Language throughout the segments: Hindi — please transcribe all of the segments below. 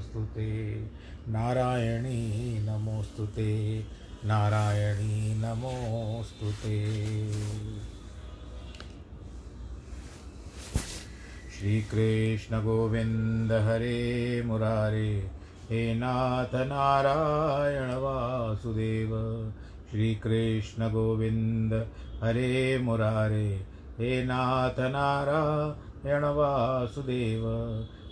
नमोऽस्तु नारायणी नमोऽस्तु नारायणी नमोऽस्तु ते श्रीकृष्णगोविन्द हरे मुरारे। हे नाथ नारायण वासुदेव। श्रीकृष्णगोविन्द हरे मुरारे। हे नाथ नारायण वासुदेव।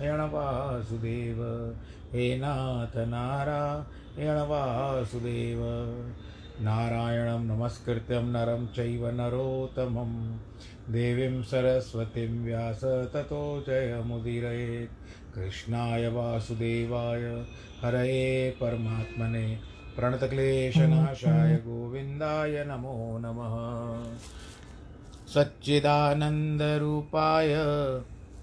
वासुदेव हे नाथ नारायण वासुदेव। नारायणं नमस्कृत्यं नरं चैव नरोत्तमं देवीं सरस्वतीं व्यास ततो जयमुदीरयेत्। कृष्णाय वासुदेवाय। हरये परमात्मने। प्रणतक्लेशनाशाय गोविन्दाय नमो नमः। सच्चिदानन्दरूपाय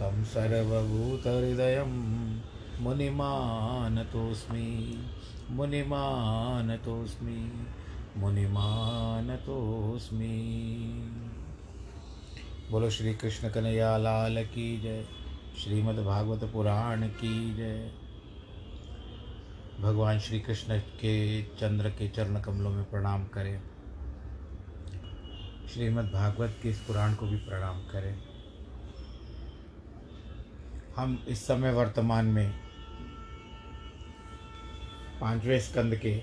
विनेदुस्तं सर्वभूतहृदयं मुनिमानतोऽस्मि मुनिमानतोऽस्मि मुनिमानतोऽस्मि। बोलो श्री कृष्ण कन्हैया लाल की जय श्रीमद्भागवत पुराण की जय। भगवान श्री कृष्ण के चंद्र के चरण कमलों में प्रणाम करें। श्रीमद् भागवत के इस पुराण को भी प्रणाम करें। हम इस समय वर्तमान में पाँचवें स्कंद के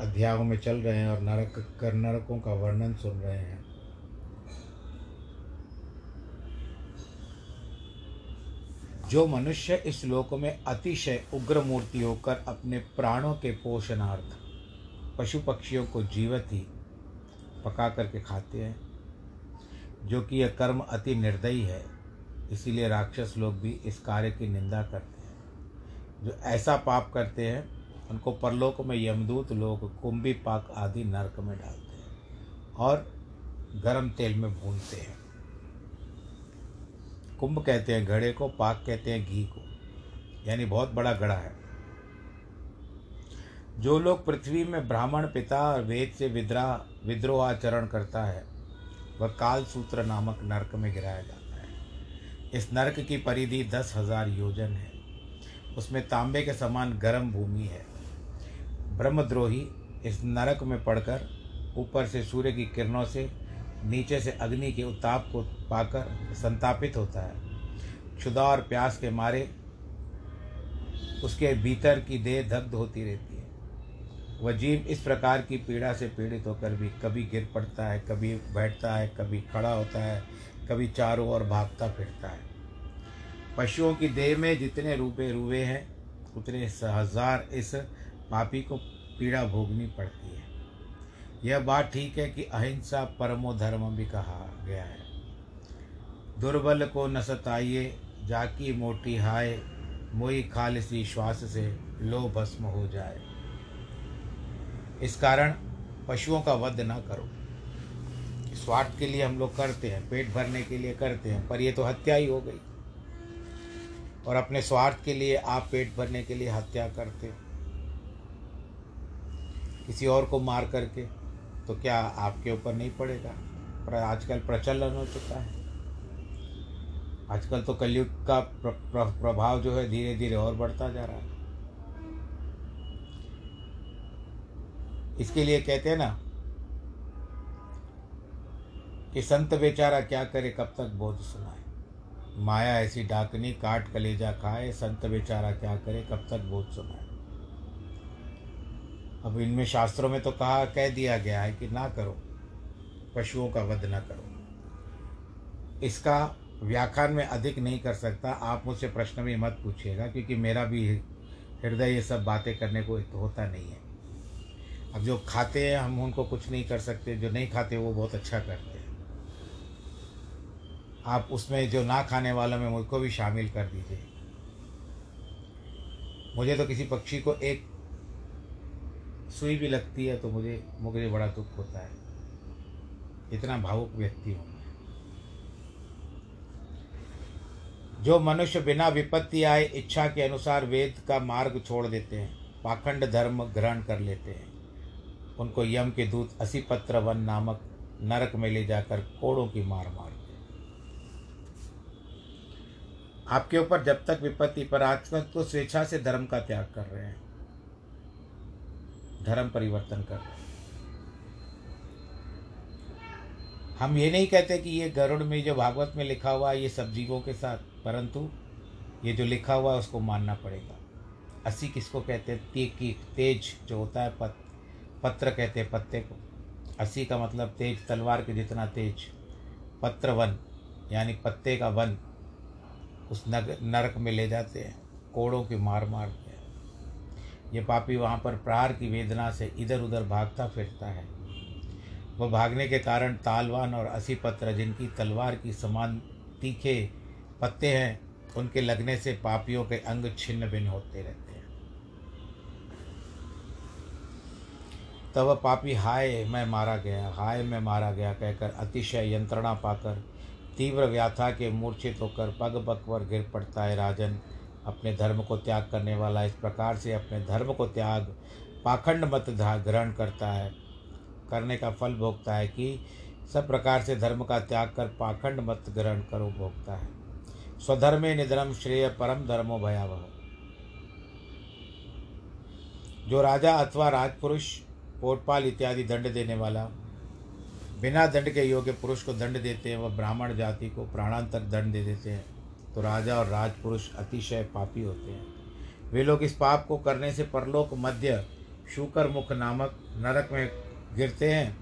अध्यायों में चल रहे हैं और नरक, कर नरकों का वर्णन सुन रहे हैं। जो मनुष्य इस लोक में अतिशय उग्र मूर्ति होकर अपने प्राणों के पोषणार्थ पशु पक्षियों को जीवित ही पका करके खाते हैं, जो कि यह कर्म अति निर्दयी है। इसीलिए राक्षस लोग भी इस कार्य की निंदा करते हैं। जो ऐसा पाप करते हैं, उनको परलोक में यमदूत लोग, कुंभी पाक आदि नरक में डालते हैं और गर्म तेल में भूनते हैं। कुंभ कहते हैं घड़े को, पाक कहते हैं घी को। यानी बहुत बड़ा घड़ा है। जो लोग पृथ्वी में ब्राह्मण पिता और वेद से विद्रा, विद्रोहाचरण करता है, वह कालसूत्र नामक नरक में गिराया जाता है। इस नरक की परिधि दस हज़ार योजन है। उसमें तांबे के समान गर्म भूमि है। ब्रह्मद्रोही इस नरक में पड़कर ऊपर से सूर्य की किरणों से, नीचे से अग्नि के उत्ताप को पाकर संतापित होता है। क्षुदा और प्यास के मारे उसके भीतर की देह दग्ध होती रहती है। वह जीव इस प्रकार की पीड़ा से पीड़ित होकर भी कभी गिर पड़ता है, कभी बैठता है, कभी खड़ा होता है कभी चारों ओर भागता फिरता है। पशुओं की देह में जितने रूपे रुए हैं, उतने हज़ार इस पापी को पीड़ा भोगनी पड़ती है। यह बात ठीक है कि अहिंसा परमो धर्म भी कहा गया है। दुर्बल को न सताइए, जाकी मोटी हाय, मोई खालसी श्वास से लो भस्म हो जाए। इस कारण पशुओं का वध न करो। स्वार्थ के लिए हम लोग करते हैं पेट भरने के लिए करते हैं पर ये तो हत्या ही हो गई। और अपने स्वार्थ के लिए आप पेट भरने के लिए हत्या करते हो। किसी और को मार करके तो क्या आपके ऊपर नहीं पड़ेगा? पर आजकल प्रचलन हो चुका है। आजकल तो कलयुग का प्र, प्र, प्रभाव जो है धीरे धीरे और बढ़ता जा रहा है। इसके लिए कहते हैं ना कि संत बेचारा क्या करे, कब तक बोझ सुनाए। माया ऐसी डाकनी काट कलेजा खाए, संत बेचारा क्या करे, कब तक बोझ सुनाए। अब इनमें शास्त्रों में तो कहा, कह दिया गया है कि ना करो, पशुओं का वध ना करो। इसका व्याख्यान में अधिक नहीं कर सकता, आप मुझसे प्रश्न भी मत पूछिएगा, क्योंकि मेरा भी हृदय ये सब बातें करने को होता नहीं है। अब जो खाते हैं, हम उनको कुछ नहीं कर सकते, जो नहीं खाते, वो बहुत अच्छा करते हैं। आप उसमें जो ना खाने वालों में मुझको भी शामिल कर दीजिए। मुझे तो किसी पक्षी को एक सुई भी लगती है तो मुझे मुझे बड़ा दुख होता है। इतना भावुक व्यक्ति हूँ जो मनुष्य बिना विपत्ति आए इच्छा के अनुसार वेद का मार्ग छोड़ देते हैं, पाखंड धर्म ग्रहण कर लेते हैं, उनको यम के दूत असी पत्र वन नामक नरक में ले जाकर कोड़ों की मार मारते आपके ऊपर जब तक विपत्ति पर आज तक तो स्वेच्छा से धर्म का त्याग कर रहे हैं, धर्म परिवर्तन कर रहे हैं। हम ये नहीं कहते कि ये गरुड़ में जो भागवत में लिखा हुआ है, ये सब जीवों के साथ, परंतु ये जो लिखा हुआ है, उसको मानना पड़ेगा। असी किसको कहते हैं? ते की, तेज जो होता है, पत, पत्र कहते हैं, पत्ते को। असी का मतलब तेज, तलवार के जितना तेज। पत्र वन, यानी पत्ते का वन। उस नरक में ले जाते हैं, कोड़ों की मार मारते हैं। ये पापी वहाँ पर प्रहार की वेदना से इधर उधर भागता फिरता है। वह भागने के कारण तालवान और असी पत्र, जिनकी तलवार की समान तीखे पत्ते हैं, उनके लगने से पापियों के अंग छिन्न भिन्न होते रहते हैं। तब पापी, हाय, मैं मारा गया, हाय, मैं मारा गया, कहकर अतिशय यंत्रणा पाकर तीव्र व्याथा के मूर्छित होकर पग पर गिर पड़ता है राजन। अपने धर्म को त्याग करने वाला इस प्रकार से अपने धर्म को त्याग पाखंड मत ग्रहण करता है। करने का फल भोगता है कि सब प्रकार से धर्म का त्याग कर पाखंड मत ग्रहण करो भोगता है। स्वधर्मे निधर्म श्रेय परम धर्मो भयावह। जो राजा अथवा राजपुरुष, पोटपाल इत्यादि दंड देने वाला बिना दंड के योग्य पुरुष को दंड देते हैं, वह ब्राह्मण जाति को प्राणांतर दंड दे देते हैं तो राजा और राजपुरुष अतिशय पापी होते हैं। वे लोग इस पाप को करने से परलोक मध्य शुकर मुख नामक नरक में गिरते हैं।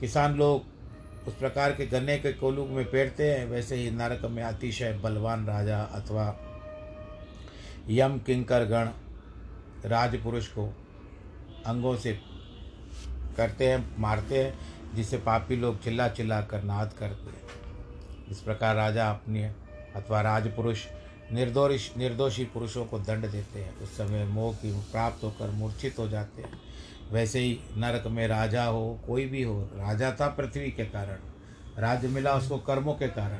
किसान लोग उस प्रकार के गन्ने के कोलूक में पेरते हैं, वैसे ही नरक में अतिशय बलवान राजा अथवा यम किंकर गण राजपुरुष को अंगों से करते हैं, मारते हैं। जिससे पापी लोग चिल्ला चिल्ला कर नाद करते हैं। इस प्रकार राजा अपनी अथवा राजपुरुष निर्दोष निर्दोषी पुरुषों को दंड देते हैं। उस समय मोह की प्राप्त होकर मूर्छित हो जाते हैं। वैसे ही नरक में राजा हो, कोई भी हो, राजा था पृथ्वी के कारण। राज्य मिला उसको कर्मों के कारण,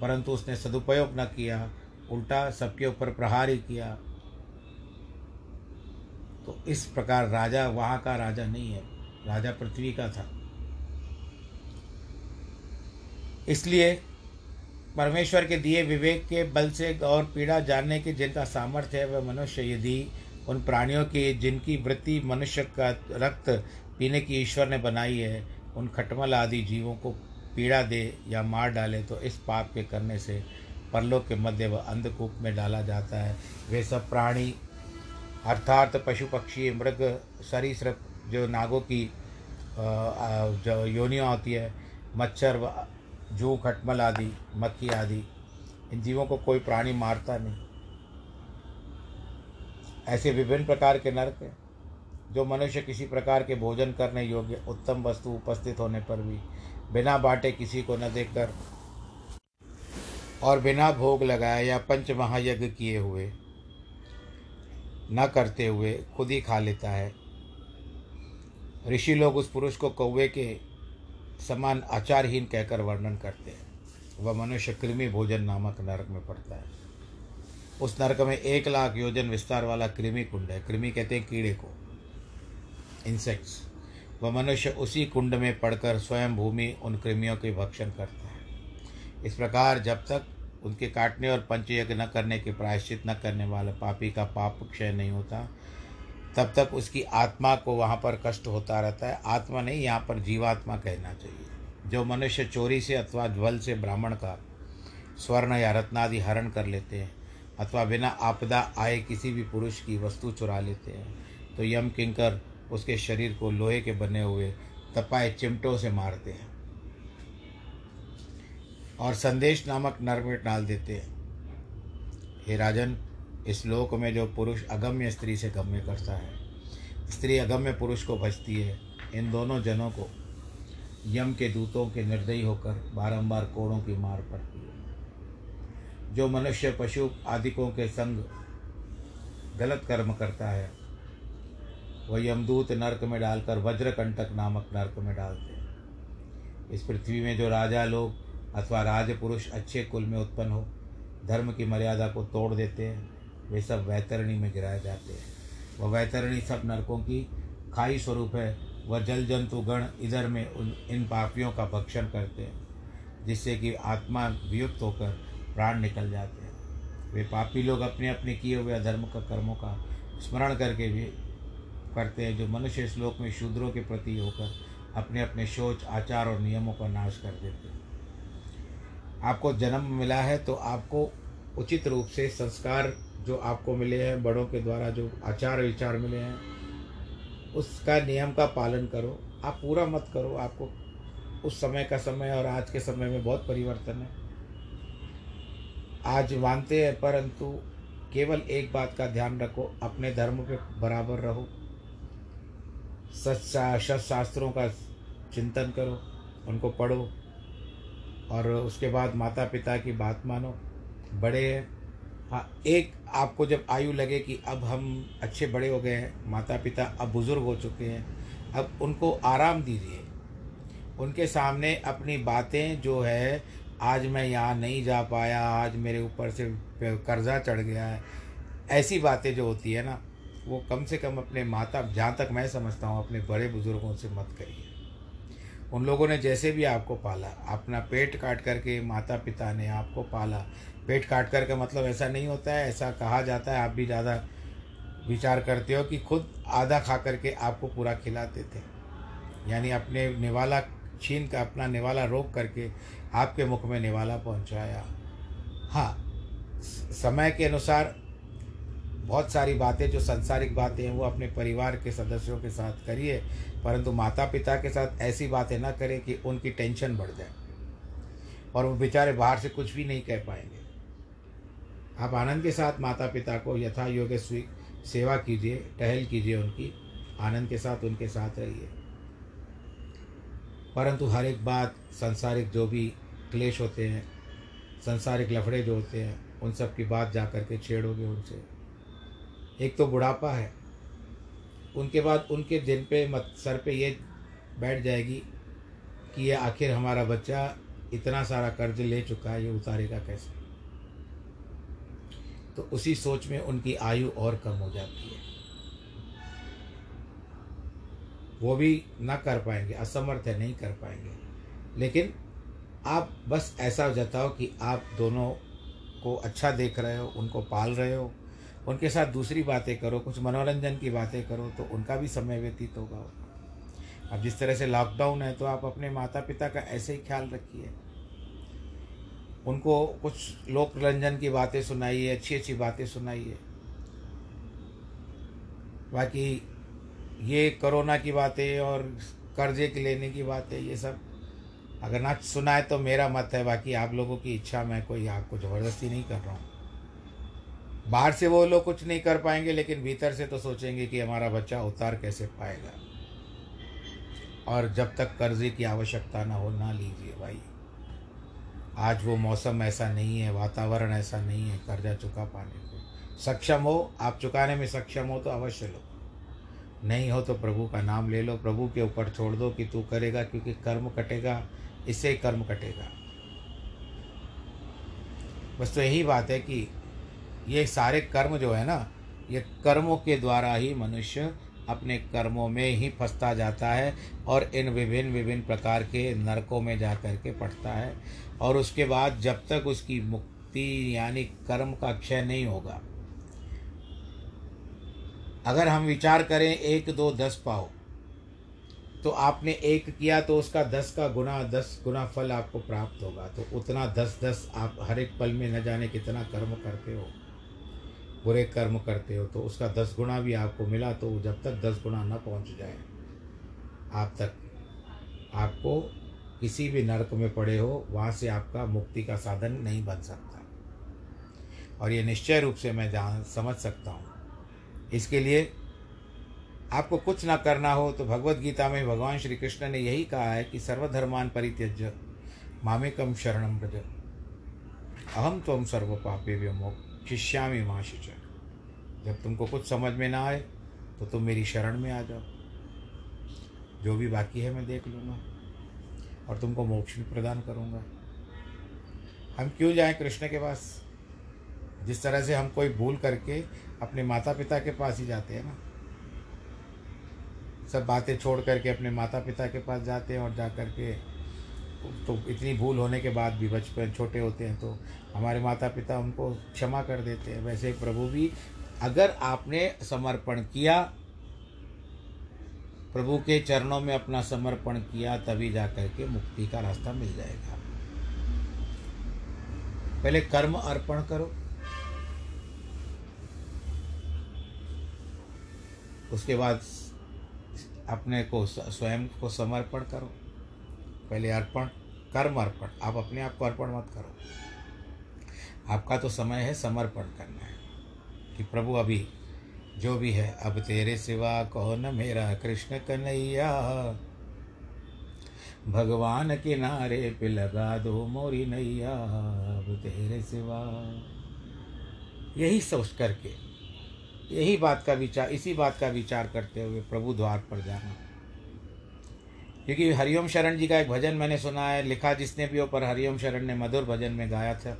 परंतु उसने सदुपयोग न किया, उल्टा सबके ऊपर प्रहार ही किया। तो इस प्रकार राजा, वहाँ का राजा नहीं है। राजा पृथ्वी का था। इसलिए परमेश्वर के दिए विवेक के बल से और पीड़ा जानने के जिनका सामर्थ्य है, वह मनुष्य यदि उन प्राणियों की, जिनकी वृत्ति मनुष्य का रक्त पीने की ईश्वर ने बनाई है, उन खटमल आदि जीवों को पीड़ा दे या मार डाले तो इस पाप के करने से परलोक के मध्य व अंधकूप में डाला जाता है। वे सब प्राणी, अर्थात पशु पक्षी, मृग, सरीसृप, जो नागों की जो योनियाँ होती है, मच्छर व जू, खटमल आदि, मक्खी आदि, इन जीवों को कोई प्राणी मारता नहीं। ऐसे विभिन्न प्रकार के नरक हैं, जो मनुष्य किसी प्रकार के भोजन करने योग्य उत्तम वस्तु उपस्थित होने पर भी बिना बांटे किसी को न देखकर और बिना भोग लगाए या पंच महायज्ञ किए हुए, न करते हुए खुद ही खा लेता है। ऋषि लोग उस पुरुष को कौवे के समान आचारहीन कहकर वर्णन करते हैं। वह मनुष्य कृमि भोजन नामक नरक में पड़ता है। उस नरक में एक लाख योजन विस्तार वाला कृमि कुंड है। कृमि कहते हैं कीड़े को। इंसेक्ट्स वह मनुष्य उसी कुंड में पड़कर स्वयं भूमि उन कृमियों के भक्षण करता है। इस प्रकार जब तक उनके काटने और पंचयज्ञ न करने के प्रायश्चित न करने वाले पापी का पाप क्षय नहीं होता तब तक उसकी आत्मा को वहाँ पर कष्ट होता रहता है। आत्मा नहीं, यहाँ पर जीवात्मा कहना चाहिए। जो मनुष्य चोरी से अथवा ज्वल से ब्राह्मण का स्वर्ण या रत्नादि हरण कर लेते हैं, अथवा बिना आपदा आए किसी भी पुरुष की वस्तु चुरा लेते हैं तो यम किंकर उसके शरीर को लोहे के बने हुए तपाए चिमटों से मारते हैं और संदेश नामक नर में डाल देते हैं। हे राजन इस लोक में जो पुरुष अगम्य स्त्री से गम्य करता है, स्त्री अगम्य पुरुष को भजती है, इन दोनों जनों को यम के दूतों के निर्दयी होकर बारंबार कोड़ों की मार पड़ती है। जो मनुष्य पशु आदिकों के संग गलत कर्म करता है, वह यमदूत नरक में डालकर वज्रकंटक नामक नरक में डालते हैं। इस पृथ्वी में जो राजा लोग अथवा राजपुरुष अच्छे कुल में उत्पन्न हो, धर्म की मर्यादा को तोड़ देते हैं वे सब वैतरणी में गिराए जाते हैं। वह वैतरणी सब नरकों की खाई स्वरूप है। वह जल जंतु गण इधर में उन, इन पापियों का भक्षण करते हैं, जिससे कि आत्मा वियुक्त होकर प्राण निकल जाते हैं। वे पापी लोग अपने अपने किए हुए अधर्म का कर्मों का स्मरण करके भी करते हैं, जो मनुष्य श्लोक में शूद्रों के प्रति होकर अपने अपने सोच आचार और नियमों का नाश कर देते हैं। आपको जन्म मिला है तो आपको उचित रूप से संस्कार जो आपको मिले हैं, बड़ों के द्वारा जो आचार विचार मिले हैं, उसका नियम का पालन करो। आप पूरा मत करो, आपको उस समय का समय और आज के समय में बहुत परिवर्तन है। आज मानते हैं, परंतु केवल एक बात का ध्यान रखो, अपने धर्म पे बराबर रहो। सच शास्त्रों का चिंतन करो, उनको पढ़ो, और उसके बाद माता पिता की बात मानो। बड़े हैं हाँ एक आपको जब आयु लगे कि अब हम अच्छे बड़े हो गए हैं माता पिता अब बुज़ुर्ग हो चुके हैं, अब उनको आराम दीजिए। उनके सामने अपनी बातें जो है, आज मैं यहाँ नहीं जा पाया, आज मेरे ऊपर से कर्जा चढ़ गया है, ऐसी बातें जो होती है ना, वो कम से कम अपने माता, जहाँ तक मैं समझता हूँ, अपने बड़े बुज़ुर्गों से मत करिए। उन लोगों ने जैसे भी आपको पाला, अपना पेट काट करके माता पिता ने आपको पाला पेट काट कर का मतलब ऐसा नहीं होता है, ऐसा कहा जाता है। आप भी ज़्यादा विचार करते हो कि खुद आधा खा करके आपको पूरा खिलाते थे। यानी अपने निवाला छीन का, अपना निवाला रोक करके आपके मुख में निवाला पहुँचाया। हाँ समय के अनुसार बहुत सारी बातें, जो संसारिक बातें हैं, वो अपने परिवार के सदस्यों के साथ करिए, परंतु माता पिता के साथ ऐसी बातें ना करें कि उनकी टेंशन बढ़ जाए और वो बेचारे बाहर से कुछ भी नहीं कह पाएँगे। आप आनंद के साथ माता पिता को यथा योग्य स्वी कीजिए, टहल कीजिए उनकी, आनंद के साथ उनके साथ रहिए। परंतु हर एक बात, संसारिक जो भी क्लेश होते हैं, संसारिक लफड़े जो होते हैं, उन सब की बात जा कर के छेड़ोगे उनसे। एक तो बुढ़ापा है। उनके बाद उनके दिन पे मत, सर पे ये बैठ जाएगी कि ये आखिर हमारा बच्चा इतना सारा कर्ज ले चुका है, ये उतारेगा कैसे? तो उसी सोच में उनकी आयु और कम हो जाती है। वो भी ना कर पाएँगे, असमर्थ है, नहीं कर पाएँगे। लेकिन आप बस ऐसा जताओ कि आप दोनों को अच्छा देख रहे हो, उनको पाल रहे हो, उनके साथ दूसरी बातें करो, कुछ मनोरंजन की बातें करो तो उनका भी समय व्यतीत होगा। अब जिस तरह से लॉकडाउन है तो आप अपने माता पिता का ऐसे ही ख्याल रखिए। उनको कुछ लोक रंजन की बातें सुनाइए अच्छी अच्छी बातें सुनाइए बाकी ये कोरोना की बातें और कर्जे के लेने की बातें, ये सब अगर ना सुनाए तो मेरा मत है। बाकी आप लोगों की इच्छा, मैं कोई आपको ज़बरदस्ती नहीं कर रहा हूँ। बाहर से वो लोग कुछ नहीं कर पाएँगे, लेकिन भीतर से तो सोचेंगे कि हमारा बच्चा उतार कैसे पाएगा। और जब तक कर्जे की आवश्यकता ना हो, ना लीजिए भाई। आज वो मौसम ऐसा नहीं है, वातावरण ऐसा नहीं है, कर्जा चुका पाने को। सक्षम हो, आप चुकाने में सक्षम हो तो अवश्य लो। नहीं हो तो प्रभु का नाम ले लो, प्रभु के ऊपर छोड़ दो कि तू करेगा क्योंकि कर्म कटेगा इससे कर्म कटेगा। बस तो यही बात है कि ये सारे कर्म जो है ना, ये कर्मों के द्वारा ही मनुष्य अपने कर्मों में ही फंसता जाता है और इन विभिन्न विभिन्न प्रकार के नरकों में जा कर के पड़ता है। और उसके बाद जब तक उसकी मुक्ति यानी कर्म का क्षय नहीं होगा। अगर हम विचार करें एक, दो, दस पाओ तो आपने एक किया तो उसका दस का गुना, दस गुना फल आपको प्राप्त होगा। तो उतना दस दस आप हर एक पल में न जाने कितना कर्म करते हो। बुरे कर्म करते हो तो उसका दस गुना भी आपको मिला तो जब तक दस गुना न पहुँच जाए, आप तक, आपको किसी भी नरक में पड़े हो, वहाँ से आपका मुक्ति का साधन नहीं बन सकता। और ये निश्चय रूप से मैं जान, समझ सकता हूँ। इसके लिए आपको कुछ ना करना हो तो भगवत गीता में भगवान श्री कृष्ण ने यही कहा है कि सर्वधर्मान परित्यज्य मामेकम शरणम ब्रज अहम तुम सर्व पापे व्योमोक्षिष्यामी माँ शिच जब तुमको कुछ समझ में ना आए तो तुम मेरी शरण में आ जाओ। जो भी बाकी है मैं देख लूँगा और तुमको मोक्ष भी प्रदान करूँगा। हम क्यों जाएँ कृष्ण के पास? जिस तरह से हम कोई भूल करके अपने माता पिता के पास ही जाते हैं ना। सब बातें छोड़ करके अपने माता पिता के पास जाते हैं और जा कर के तो इतनी भूल होने के बाद भी बचपन छोटे होते हैं तो हमारे माता पिता उनको क्षमा कर देते हैं। वैसे प्रभु भी, अगर आपने समर्पण किया, प्रभु के चरणों में अपना समर्पण किया, तभी जा कर के मुक्ति का रास्ता मिल जाएगा। पहले कर्म अर्पण करो। उसके बाद अपने को स्वयं को समर्पण करो। पहले अर्पण, कर्म अर्पण। आप अपने आप को अर्पण मत करो। आपका तो समय है समर्पण करना है। कि प्रभु अभी जो भी है, अब तेरे सिवा कौन मेरा कृष्ण कन्हैया? भगवान किनारे पे लगा दो मोरी नैया। अब तेरे सिवा। यही सोच करके, यही बात का विचार, इसी बात का विचार करते हुए प्रभु द्वार पर जाना। क्योंकि हरिओम शरण जी का एक भजन मैंने सुना है, लिखा जिसने भी हो, पर हरिओम शरण ने मधुर भजन में गाया था।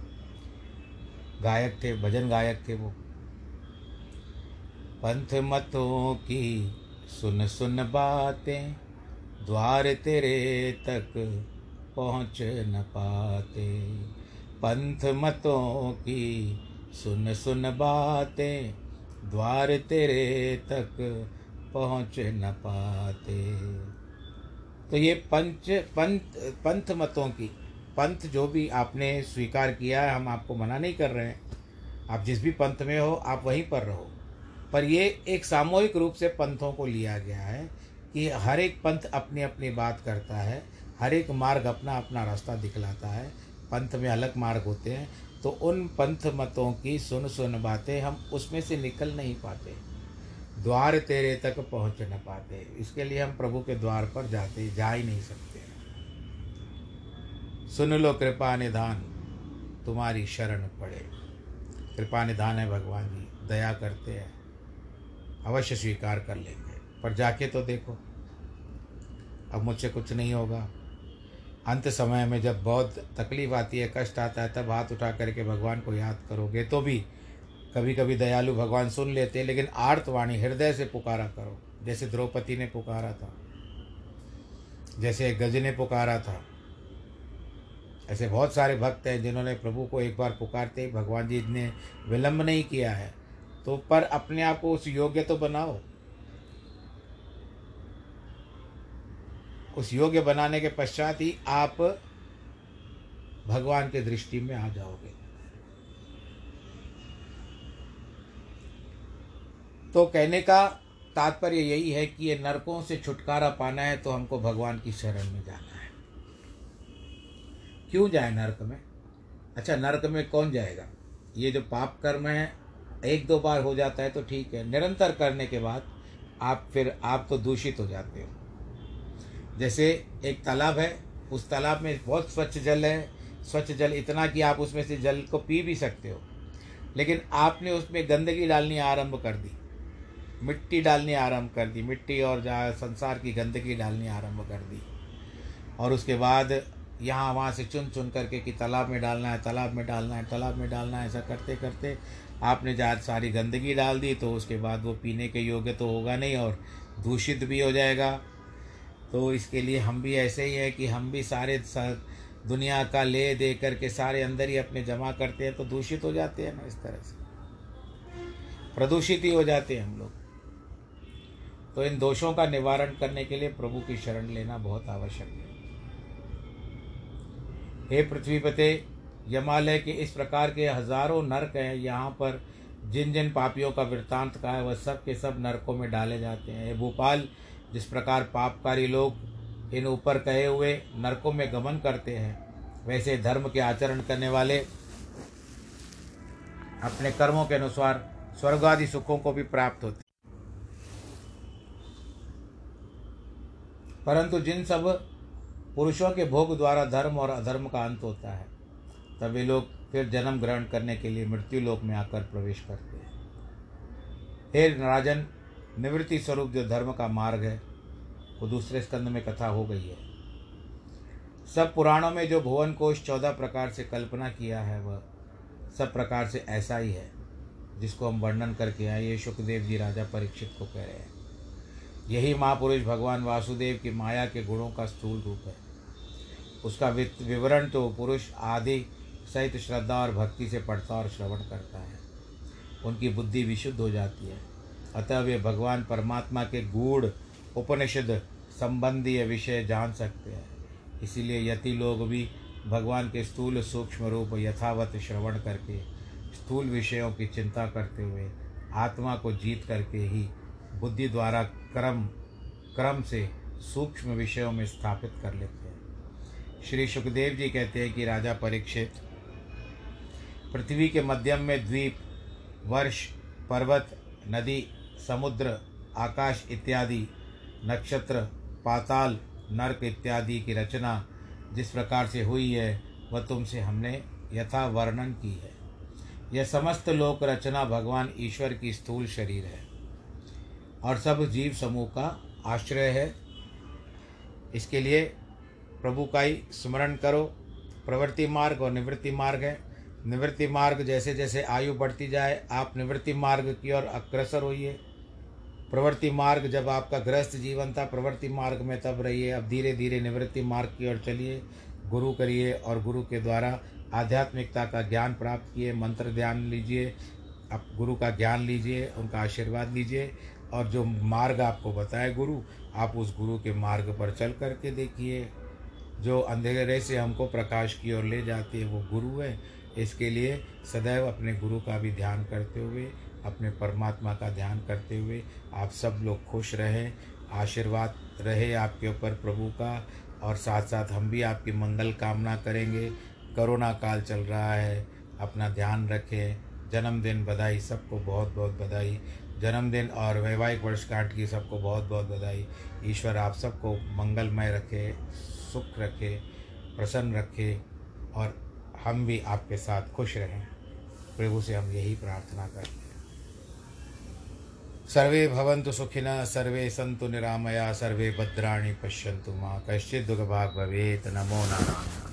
गायक थे, भजन गायक थे वो। पंथ मतों की सुन सुन बातें, द्वार तेरे तक पहुँच न पाते। पंथ मतों की सुन सुन बातें, द्वार तेरे तक पहुँच न पाते। तो ये पंच पंथ पंथ मतों की, पंथ जो भी आपने स्वीकार किया है, हम आपको मना नहीं कर रहे हैं। आप जिस भी पंथ में हो, आप वहीं पर रहो। पर ये एक सामूहिक रूप से पंथों को लिया गया है कि हर एक पंथ अपनी अपनी बात करता है, हर एक मार्ग अपना अपना रास्ता दिखलाता है, पंथ में अलग मार्ग होते हैं तो उन पंथ मतों की सुन सुन बातें हम उसमें से निकल नहीं पाते। द्वार तेरे तक पहुँच न पाते। इसके लिए हम प्रभु के द्वार पर जाते, जा ही नहीं सकते। सुन लो कृपा निधान, तुम्हारी शरण पड़े। कृपा निधान है भगवान जी, दया करते हैं। अवश्य स्वीकार कर लेंगे। पर जाके तो देखो। अब मुझसे कुछ नहीं होगा। अंत समय में जब बहुत तकलीफ़ आती है, कष्ट आता है, तब हाथ उठा करके भगवान को याद करोगे तो भी कभी कभी दयालु भगवान सुन लेते हैं, लेकिन आर्तवाणी हृदय से पुकारा करो। जैसे द्रौपदी ने पुकारा था। जैसे गज ने पुकारा था। ऐसे बहुत सारे भक्त हैं जिन्होंने प्रभु को एक बार पुकारते ही भगवान जी ने विलंब नहीं किया है। तो पर अपने आप को उस योग्य तो बनाओ। उस योग्य बनाने के पश्चात ही आप भगवान के दृष्टि में आ जाओगे। तो कहने का तात्पर्य यही है कि ये नरकों से छुटकारा पाना है तो हमको भगवान की शरण में जाना है। क्यों जाए नरक में? अच्छा नरक में कौन जाएगा? ये जो पाप कर्म है, एक दो बार हो जाता है तो ठीक है। निरंतर करने के बाद आप फिर, आप तो दूषित हो जाते हो। जैसे एक तालाब है, उस तालाब में बहुत स्वच्छ जल है। स्वच्छ जल इतना कि आप उसमें से जल को पी भी सकते हो। लेकिन आपने उसमें गंदगी डालनी आरंभ कर दी। मिट्टी डालनी आरंभ कर दी, मिट्टी और जहाँ संसार की गंदगी डालनी आरंभ कर दी। और उसके बाद यहाँ वहाँ से चुन चुन करके कि तालाब में डालना है, तालाब में डालना है, तालाब में डालना है, ऐसा करते करते आपने जहाँ सारी गंदगी डाल दी तो उसके बाद वो पीने के योग्य तो होगा नहीं और दूषित भी हो जाएगा। तो इसके लिए हम भी ऐसे ही हैं कि हम भी सारे दुनिया का ले दे करके सारे अंदर ही अपने जमा करते हैं तो दूषित हो जाते हैं ना इस तरह से। प्रदूषित ही हो जाते हैं हम लोग। तो इन दोषों का निवारण करने के लिए प्रभु की शरण लेना बहुत आवश्यक है। हे पृथ्वीपते, यमालय के इस प्रकार के हज़ारों नरक हैं, यहाँ पर जिन जिन पापियों का वृत्तांत का है, वह सब के सब नरकों में डाले जाते हैं। हे भोपाल, जिस प्रकार पापकारी लोग इन ऊपर कहे हुए नरकों में गमन करते हैं, वैसे धर्म के आचरण करने वाले अपने कर्मों के अनुसार स्वर्ग आदि सुखों को भी प्राप्त होते परंतु जिन सब पुरुषों के भोग द्वारा धर्म और अधर्म का अंत होता है, तब वे लोग फिर जन्म ग्रहण करने के लिए मृत्यु लोक में आकर प्रवेश करते हैं। हे राजन निवृत्ति स्वरूप जो धर्म का मार्ग है, वो दूसरे स्कंद में कथा हो गई है। सब पुराणों में जो भुवन कोश चौदह प्रकार से कल्पना किया है, वह सब प्रकार से ऐसा ही है, जिसको हम वर्णन करके आए, ये सुखदेव जी राजा परीक्षित को कह रहे हैं। यही महापुरुष भगवान वासुदेव की माया के गुणों का स्थूल रूप है। उसका विवरण तो पुरुष आदि सहित श्रद्धा और भक्ति से पढ़ता और श्रवण करता है। उनकी बुद्धि विशुद्ध हो जाती है। अतः वे भगवान परमात्मा के गूढ़ उपनिषद संबंधी विषय जान सकते हैं। इसीलिए यति लोग भी भगवान के स्थूल सूक्ष्म रूप यथावत श्रवण करके, स्थूल विषयों की चिंता करते हुए आत्मा को जीत करके ही बुद्धि द्वारा क्रम क्रम से सूक्ष्म विषयों में स्थापित कर लेते हैं। श्री सुखदेव जी कहते हैं कि राजा परीक्षित, पृथ्वी के मध्यम में द्वीप, वर्ष, पर्वत, नदी, समुद्र, आकाश इत्यादि, नक्षत्र, पाताल, नर्क इत्यादि की रचना जिस प्रकार से हुई है, वह तुमसे हमने यथा वर्णन की है। यह समस्त लोक रचना भगवान ईश्वर की स्थूल शरीर है। और सब जीव समूह का आश्रय है। इसके लिए प्रभु का ही स्मरण करो। प्रवृत्ति मार्ग और निवृत्ति मार्ग है। निवृत्ति मार्ग जैसे जैसे आयु बढ़ती जाए, आप निवृत्ति मार्ग की ओर अग्रसर होइए। प्रवृत्ति मार्ग जब आपका गृहस्थ जीवन था, प्रवृत्ति मार्ग में तब रहिए। अब धीरे धीरे निवृत्ति मार्ग की ओर चलिए। गुरु करिए और गुरु के द्वारा आध्यात्मिकता का ज्ञान प्राप्त किए। मंत्र ध्यान लीजिए। आप गुरु का ज्ञान लीजिए, उनका आशीर्वाद लीजिए। और जो मार्ग आपको बताए गुरु, आप उस गुरु के मार्ग पर चल करके देखिए। जो अंधेरे से हमको प्रकाश की ओर ले जाती है, वो गुरु है। इसके लिए सदैव अपने गुरु का भी ध्यान करते हुए, अपने परमात्मा का ध्यान करते हुए आप सब लोग खुश रहें, आशीर्वाद रहे आपके ऊपर प्रभु का, और साथ साथ हम भी आपकी मंगल कामना करेंगे। कोरोना काल चल रहा है, अपना ध्यान रखें। जन्मदिन बधाई, सबको बहुत बहुत बधाई। जन्मदिन और वैवाहिक वर्षगांठ की सबको बहुत बहुत बधाई। ईश्वर आप सबको मंगलमय रखे, सुख रखे, प्रसन्न रखे और हम भी आपके साथ खुश रहें। प्रभु से हम यही प्रार्थना करते हैं। सर्वे भवन्तु सुखिनः सर्वे सन्तु निरामया, सर्वे भद्राणि पश्यन्तु मा। कश्चित् दुःखभाग् भवेत्, नमो नारायण